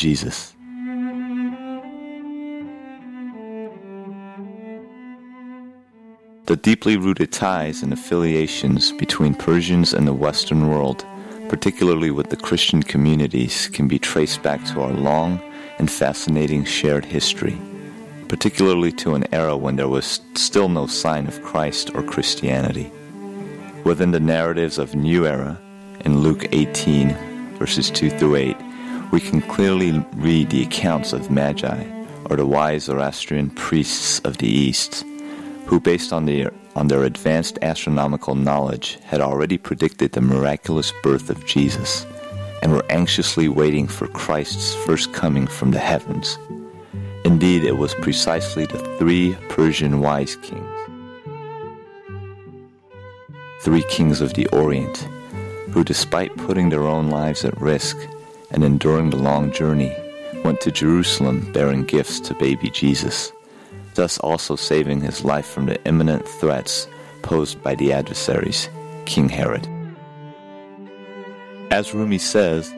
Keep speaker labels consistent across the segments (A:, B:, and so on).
A: Jesus. The deeply rooted ties and affiliations between Persians and the Western world, particularly with the Christian communities, can be traced back to our long and fascinating shared history, particularly to an era when there was still no sign of Christ or Christianity. Within the narratives of New Era, in Luke 18, verses 2 through 8, we can clearly read the accounts of Magi, or the wise Zoroastrian priests of the East, who, based on their, on their advanced astronomical knowledge, had already predicted the miraculous birth of Jesus, and were anxiously waiting for Christ's first coming from the heavens. Indeed, it was precisely the three Persian wise kings, three kings of the Orient, who, despite putting their own lives at risk, and enduring the long journey, went to Jerusalem bearing gifts to baby Jesus, thus also saving his life from the imminent threats posed by the adversaries, King Herod. As Rumi says,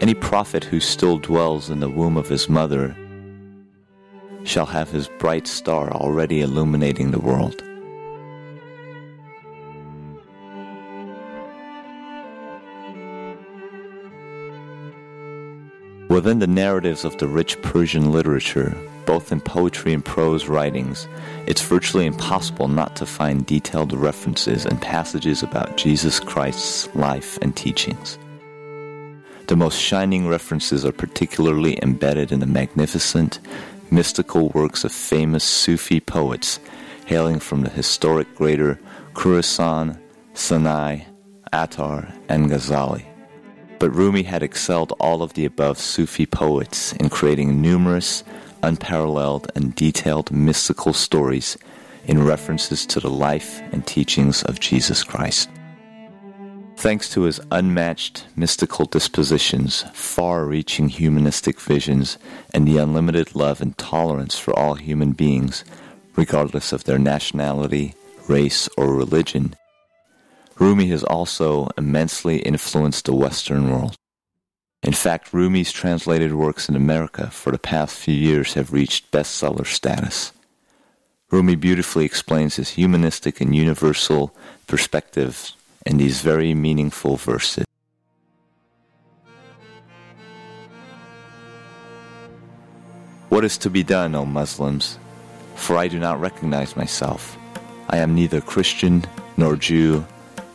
A: any prophet who still dwells in the womb of his mother shall have his bright star already illuminating the world. Within the narratives of the rich Persian literature, both in poetry and prose writings, it's virtually impossible not to find detailed references and passages about Jesus Christ's life and teachings. The most shining references are particularly embedded in the magnificent, mystical works of famous Sufi poets hailing from the historic greater Khorasan, Sanai, Attar, and Ghazali. But Rumi had excelled all of the above Sufi poets in creating numerous, unparalleled, and detailed mystical stories in references to the life and teachings of Jesus Christ. Thanks to his unmatched mystical dispositions, far reaching humanistic visions, and the unlimited love and tolerance for all human beings, regardless of their nationality, race, or religion, Rumi has also immensely influenced the Western world. In fact, Rumi's translated works in America for the past few years have reached bestseller status. Rumi beautifully explains his humanistic and universal perspectives in these very meaningful verses. What is to be done, O Muslims? For I do not recognize myself. I am neither Christian, nor Jew,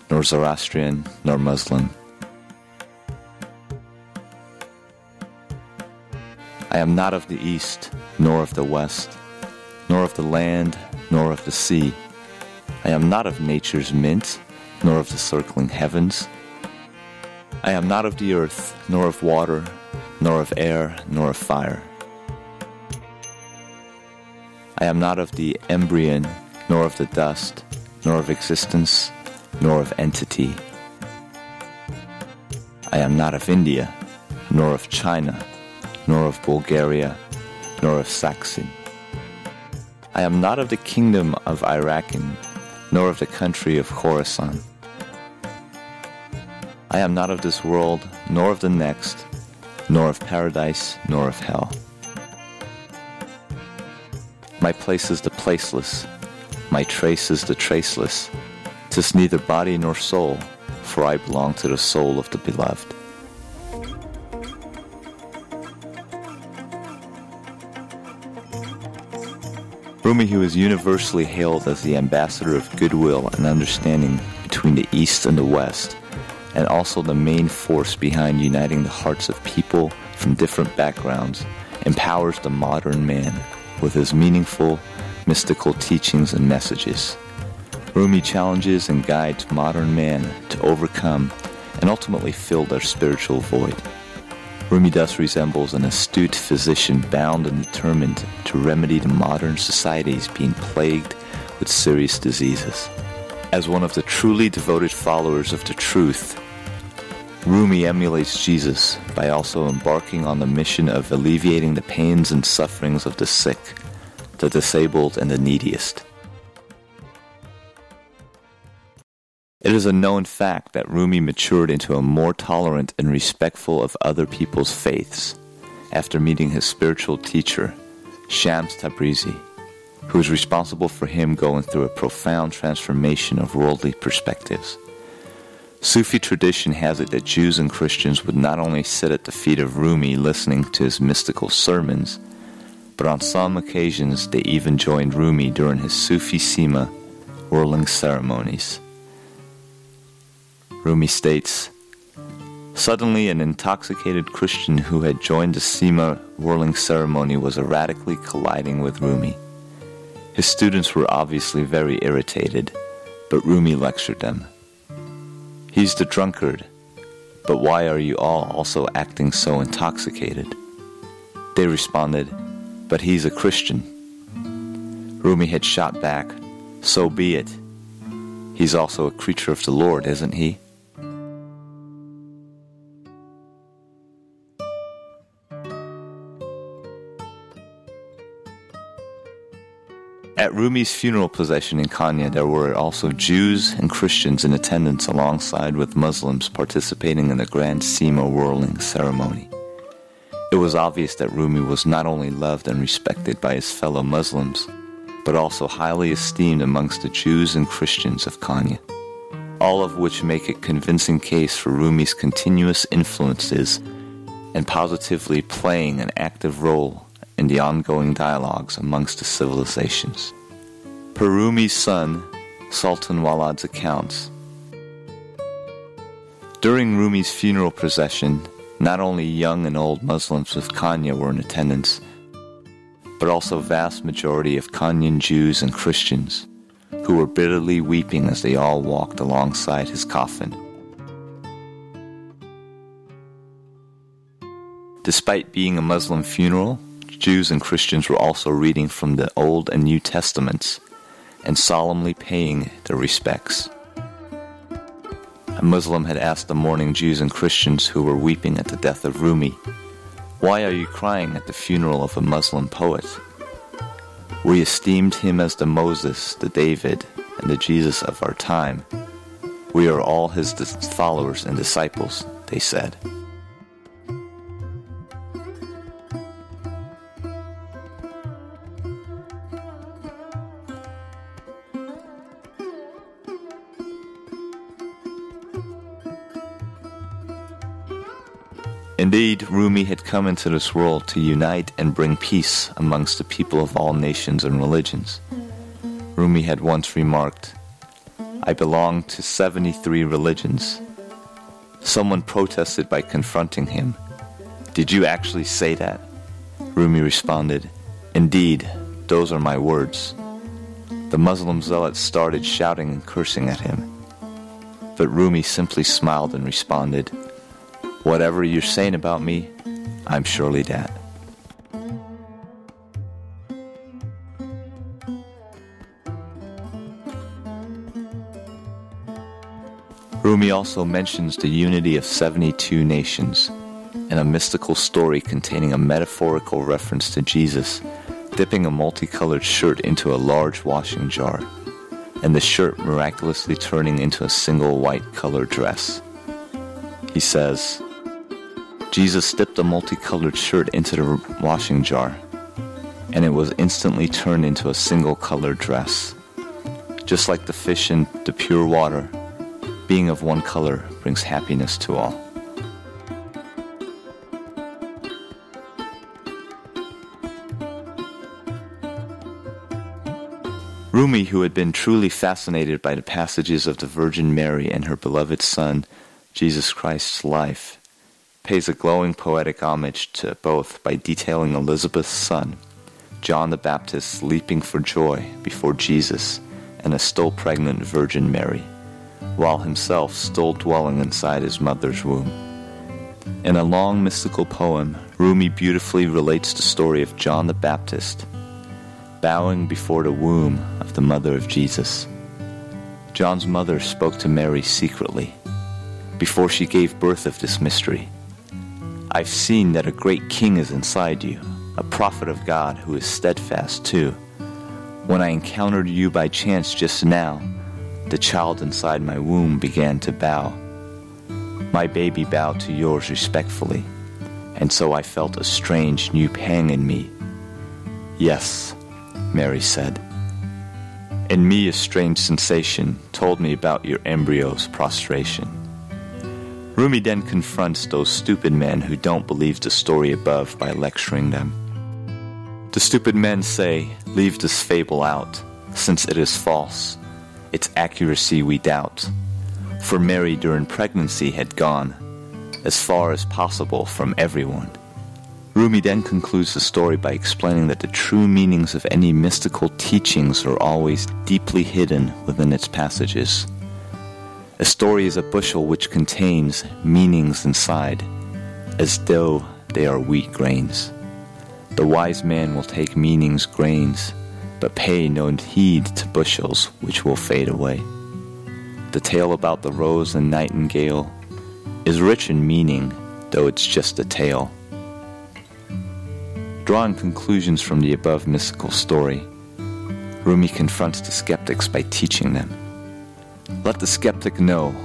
A: nor Zoroastrian, nor Muslim. I am not of the east, nor of the west, nor of the land, nor of the sea. I am not of nature's mint, nor of the circling heavens. I am not of the earth, nor of water, nor of air, nor of fire. I am not of the embryon, nor of the dust, nor of existence, nor of entity. I am not of India, nor of China, nor of Bulgaria, nor of Saxon. I am not of the kingdom of Irakan, nor of the country of Khorasan. I am not of this world, nor of the next, nor of paradise, nor of hell. My place is the placeless, my trace is the traceless. Tis neither body nor soul, for I belong to the soul of the beloved. Rumi, who is universally hailed as the ambassador of goodwill and understanding between the East and the West, and also the main force behind uniting the hearts of people from different backgrounds, empowers the modern man with his meaningful, mystical teachings and messages. Rumi challenges and guides modern man to overcome and ultimately fill their spiritual void. Rumi thus resembles an astute physician bound and determined to remedy the modern societies being plagued with serious diseases. As one of the truly devoted followers of the truth, Rumi emulates Jesus by also embarking on the mission of alleviating the pains and sufferings of the sick, the disabled, and the neediest. It is a known fact that Rumi matured into a more tolerant and respectful of other people's faiths after meeting his spiritual teacher, Shams Tabrizi, who was responsible for him going through a profound transformation of worldly perspectives. Sufi tradition has it that Jews and Christians would not only sit at the feet of Rumi listening to his mystical sermons, but on some occasions they even joined Rumi during his Sufi Sema whirling ceremonies. Rumi states, Suddenly, an intoxicated Christian who had joined the Sema whirling ceremony was erratically colliding with Rumi. His students were obviously very irritated, but Rumi lectured them. He's the drunkard, but why are you all also acting so intoxicated? They responded, But he's a Christian. Rumi had shot back, So be it. He's also a creature of the Lord, isn't he? Rumi's funeral procession in Konya, there were also Jews and Christians in attendance alongside with Muslims participating in the grand Sema whirling ceremony. It was obvious that Rumi was not only loved and respected by his fellow Muslims, but also highly esteemed amongst the Jews and Christians of Konya, all of which make a convincing case for Rumi's continuous influences and positively playing an active role in the ongoing dialogues amongst the civilizations. Per Rumi's son, Sultan Walad's accounts. During Rumi's funeral procession, not only young and old Muslims with Konya were in attendance, but also vast majority of Konyan Jews and Christians, who were bitterly weeping as they all walked alongside his coffin. Despite being a Muslim funeral, Jews and Christians were also reading from the Old and New Testaments and solemnly paying their respects. A Muslim had asked the mourning Jews and Christians who were weeping at the death of Rumi, Why are you crying at the funeral of a Muslim poet? We esteemed him as the Moses, the David, and the Jesus of our time. We are all his followers and disciples, they said. Indeed, Rumi had come into this world to unite and bring peace amongst the people of all nations and religions. Rumi had once remarked, I belong to 73 religions. Someone protested by confronting him. Did you actually say that? Rumi responded, Indeed, those are my words. The Muslim zealots started shouting and cursing at him. But Rumi simply smiled and responded, Whatever you're saying about me, I'm surely that. Rumi also mentions the unity of 72 nations and a mystical story containing a metaphorical reference to Jesus dipping a multicolored shirt into a large washing jar and the shirt miraculously turning into a single white colored dress. He says, Jesus dipped a multicolored shirt into the washing jar, and it was instantly turned into a single colored dress. Just like the fish in the pure water, being of one color brings happiness to all. Rumi, who had been truly fascinated by the passages of the Virgin Mary and her beloved Son, Jesus Christ's life, pays a glowing poetic homage to both by detailing Elizabeth's son, John the Baptist, leaping for joy before Jesus and a still pregnant Virgin Mary, while himself still dwelling inside his mother's womb. In a long mystical poem, Rumi beautifully relates the story of John the Baptist bowing before the womb of the mother of Jesus. John's mother spoke to Mary secretly before she gave birth of this mystery. I've seen that a great king is inside you, a prophet of God who is steadfast too. When I encountered you by chance just now, the child inside my womb began to bow. My baby bowed to yours respectfully, and so I felt a strange new pang in me. Yes, Mary said. In me, a strange sensation told me about your embryo's prostration. Rumi then confronts those stupid men who don't believe the story above by lecturing them. The stupid men say, Leave this fable out, since it is false. Its accuracy we doubt. For Mary during pregnancy had gone as far as possible from everyone. Rumi then concludes the story by explaining that the true meanings of any mystical teachings are always deeply hidden within its passages. A story is a bushel which contains meanings inside, as though they are wheat grains. The wise man will take meanings grains, but pay no heed to bushels which will fade away. The tale about the rose and nightingale is rich in meaning, though it's just a tale. Drawing conclusions from the above mystical story, Rumi confronts the skeptics by teaching them. Let the skeptic know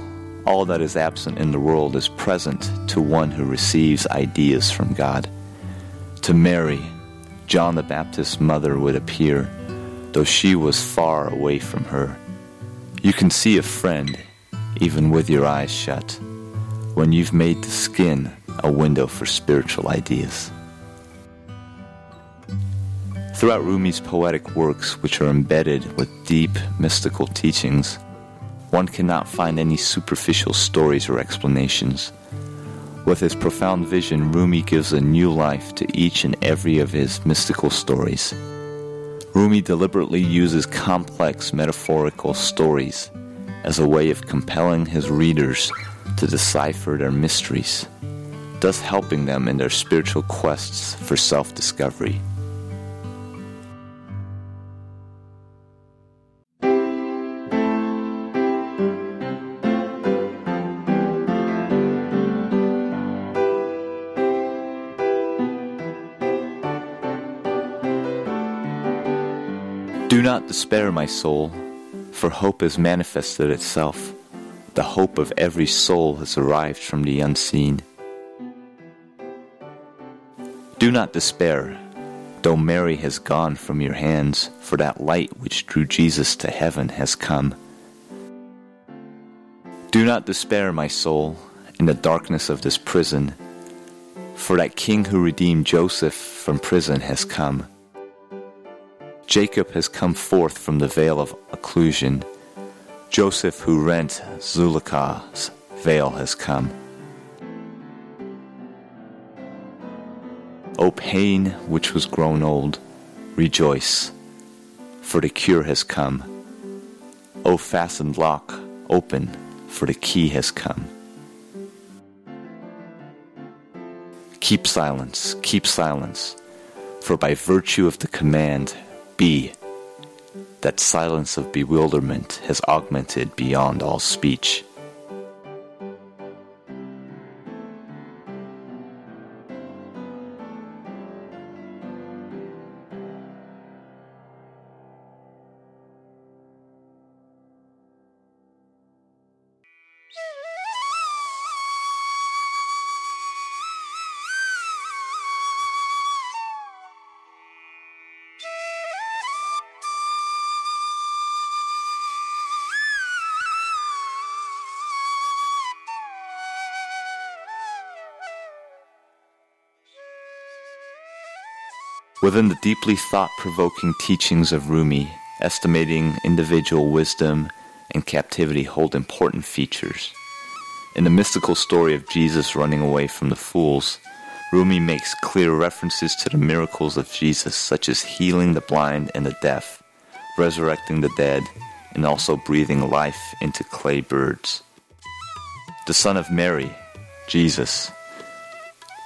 A: all that is absent in the world is present to one who receives ideas from God. To Mary, John the Baptist's mother would appear, though she was far away from her. You can see a friend, even with your eyes shut, when you've made the skin a window for spiritual ideas. Throughout Rumi's poetic works, which are embedded with deep mystical teachings, one cannot find any superficial stories or explanations. With his profound vision, Rumi gives a new life to each and every of his mystical stories. Rumi deliberately uses complex metaphorical stories as a way of compelling his readers to decipher their mysteries, thus helping them in their spiritual quests for self discovery. Not despair, my soul, for hope has manifested itself. The hope of every soul has arrived from the unseen. Do not despair, though Mary has gone from your hands, for that light which drew Jesus to heaven has come. Do not despair, my soul, in the darkness of this prison, for that King who redeemed Joseph from prison has come. Jacob has come forth from the veil of occlusion. Joseph, who rent Zuleika's veil, has come. O pain which was grown old, rejoice, for the cure has come. O fastened lock, open, for the key has come. Keep silence, keep silence, for by virtue of the command be that silence of bewilderment has augmented beyond all speech. Within the deeply thought provoking teachings of Rumi, estimating individual wisdom and captivity hold important features. In the mystical story of Jesus running away from the fools, Rumi makes clear references to the miracles of Jesus, such as healing the blind and the deaf, resurrecting the dead, and also breathing life into clay birds. The Son of Mary, Jesus,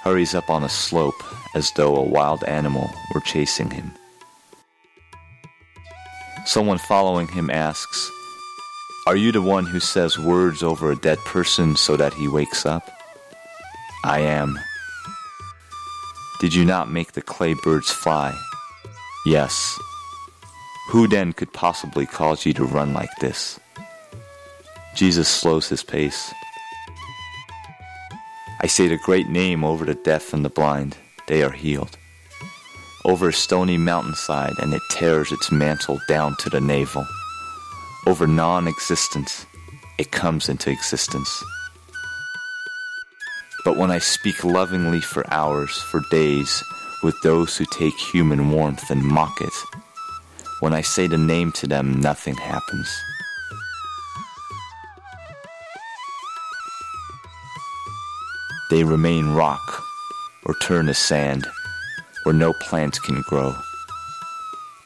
A: hurries up on a slope as though a wild animal were chasing him. Someone following him asks, Are you the one who says words over a dead person so that he wakes up? I am. Did you not make the clay birds fly? Yes. Who then could possibly cause you to run like this? Jesus slows his pace. I say the great name over the deaf and the blind, they are healed. Over a stony mountainside, and it tears its mantle down to the navel. Over non existence, it comes into existence. But when I speak lovingly for hours, for days, with those who take human warmth and mock it, when I say the name to them, nothing happens. They remain rock or turn to sand where no plant can grow.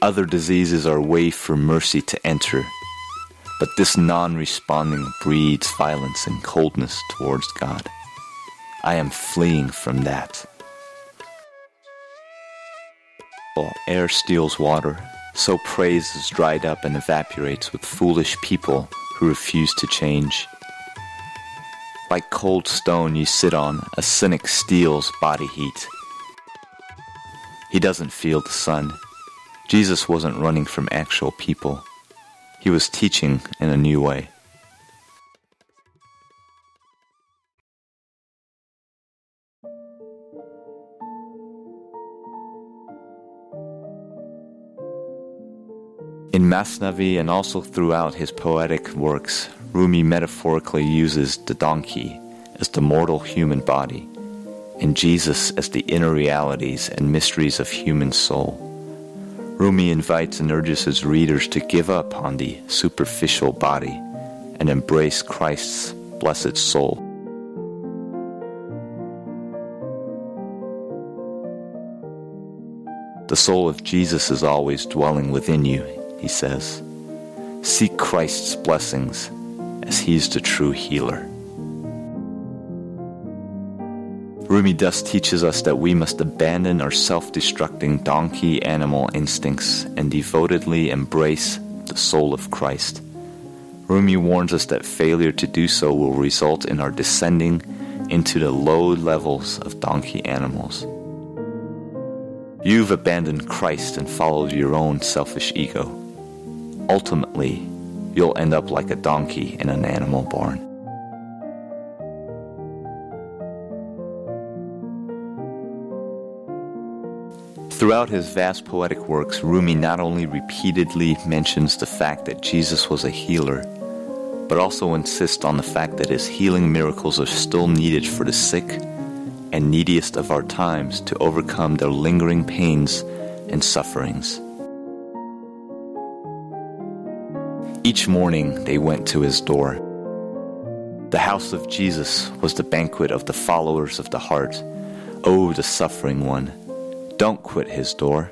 A: Other diseases are way for mercy to enter, but this non responding breeds violence and coldness towards God. I am fleeing from that. While air steals water, so praise is dried up and evaporates with foolish people who refuse to change. Like cold stone you sit on, a cynic steals body heat. He doesn't feel the sun. Jesus wasn't running from actual people. He was teaching in a new way. In Masnavi and also throughout his poetic works, Rumi metaphorically uses the donkey as the mortal human body and Jesus as the inner realities and mysteries of human soul. Rumi invites and urges his readers to give up on the superficial body and embrace Christ's blessed soul. The soul of Jesus is always dwelling within you, he says. Seek Christ's blessings as He's the true healer. Rumi thus teaches us that we must abandon our self destructing donkey animal instincts and devotedly embrace the soul of Christ. Rumi warns us that failure to do so will result in our descending into the low levels of donkey animals. You've abandoned Christ and followed your own selfish ego. Ultimately, you'll end up like a donkey in an animal barn. Throughout his vast poetic works, Rumi not only repeatedly mentions the fact that Jesus was a healer, but also insists on the fact that his healing miracles are still needed for the sick and neediest of our times to overcome their lingering pains and sufferings. Each morning they went to his door. The house of Jesus was the banquet of the followers of the heart. Oh, the suffering one! Don't quit his door.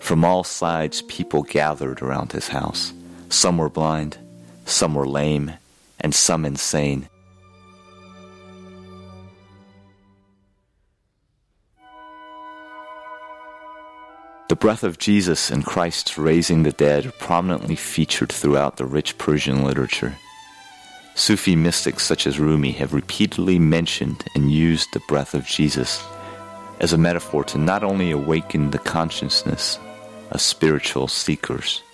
A: From all sides, people gathered around his house. Some were blind, some were lame, and some insane. The breath of Jesus and Christ's raising the dead are prominently featured throughout the rich Persian literature. Sufi mystics such as Rumi have repeatedly mentioned and used the breath of Jesus as a metaphor to not only awaken the consciousness of spiritual seekers,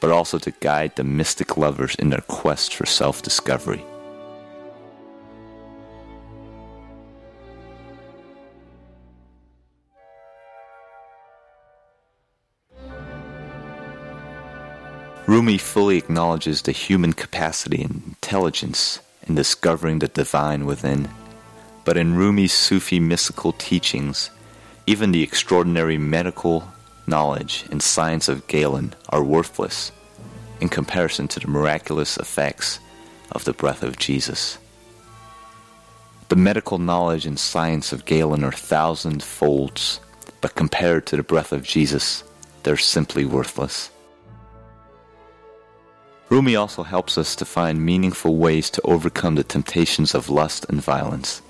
A: but also to guide the mystic lovers in their quest for self discovery. Rumi fully acknowledges the human capacity and intelligence in discovering the divine within. But in Rumi's Sufi mystical teachings, even the extraordinary medical knowledge and science of Galen are worthless in comparison to the miraculous effects of the breath of Jesus. The medical knowledge and science of Galen are thousand folds, but compared to the breath of Jesus, they're simply worthless. Rumi also helps us to find meaningful ways to overcome the temptations of lust and violence.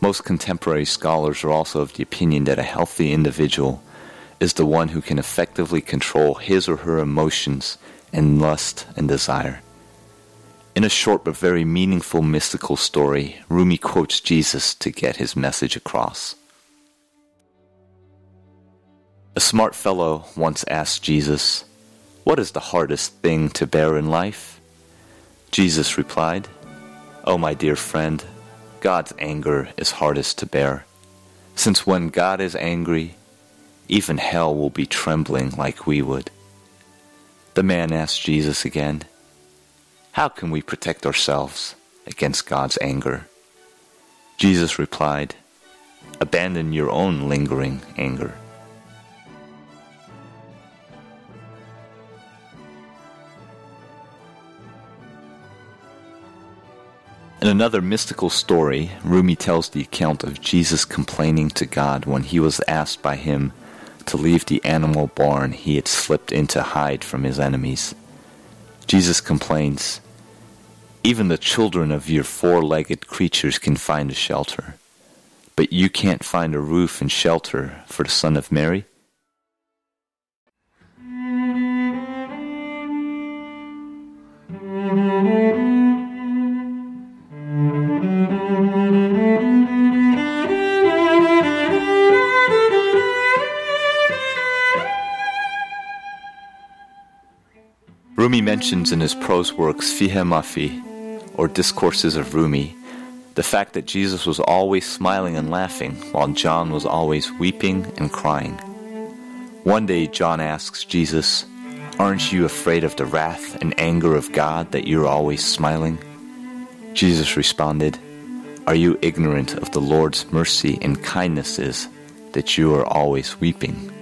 A: Most contemporary scholars are also of the opinion that a healthy individual is the one who can effectively control his or her emotions and lust and desire. In a short but very meaningful mystical story, Rumi quotes Jesus to get his message across. A smart fellow once asked Jesus, what is the hardest thing to bear in life? Jesus replied, Oh, my dear friend, God's anger is hardest to bear, since when God is angry, even hell will be trembling like we would. The man asked Jesus again, How can we protect ourselves against God's anger? Jesus replied, Abandon your own lingering anger. In another mystical story, Rumi tells the account of Jesus complaining to God when he was asked by him to leave the animal barn he had slipped in to hide from his enemies. Jesus complains, Even the children of your four legged creatures can find a shelter, but you can't find a roof and shelter for the Son of Mary? Rumi mentions in his prose works Fihe Mafi, or Discourses of Rumi, the fact that Jesus was always smiling and laughing, while John was always weeping and crying. One day, John asks Jesus, Aren't you afraid of the wrath and anger of God that you're always smiling? Jesus responded, Are you ignorant of the Lord's mercy and kindnesses that you are always weeping?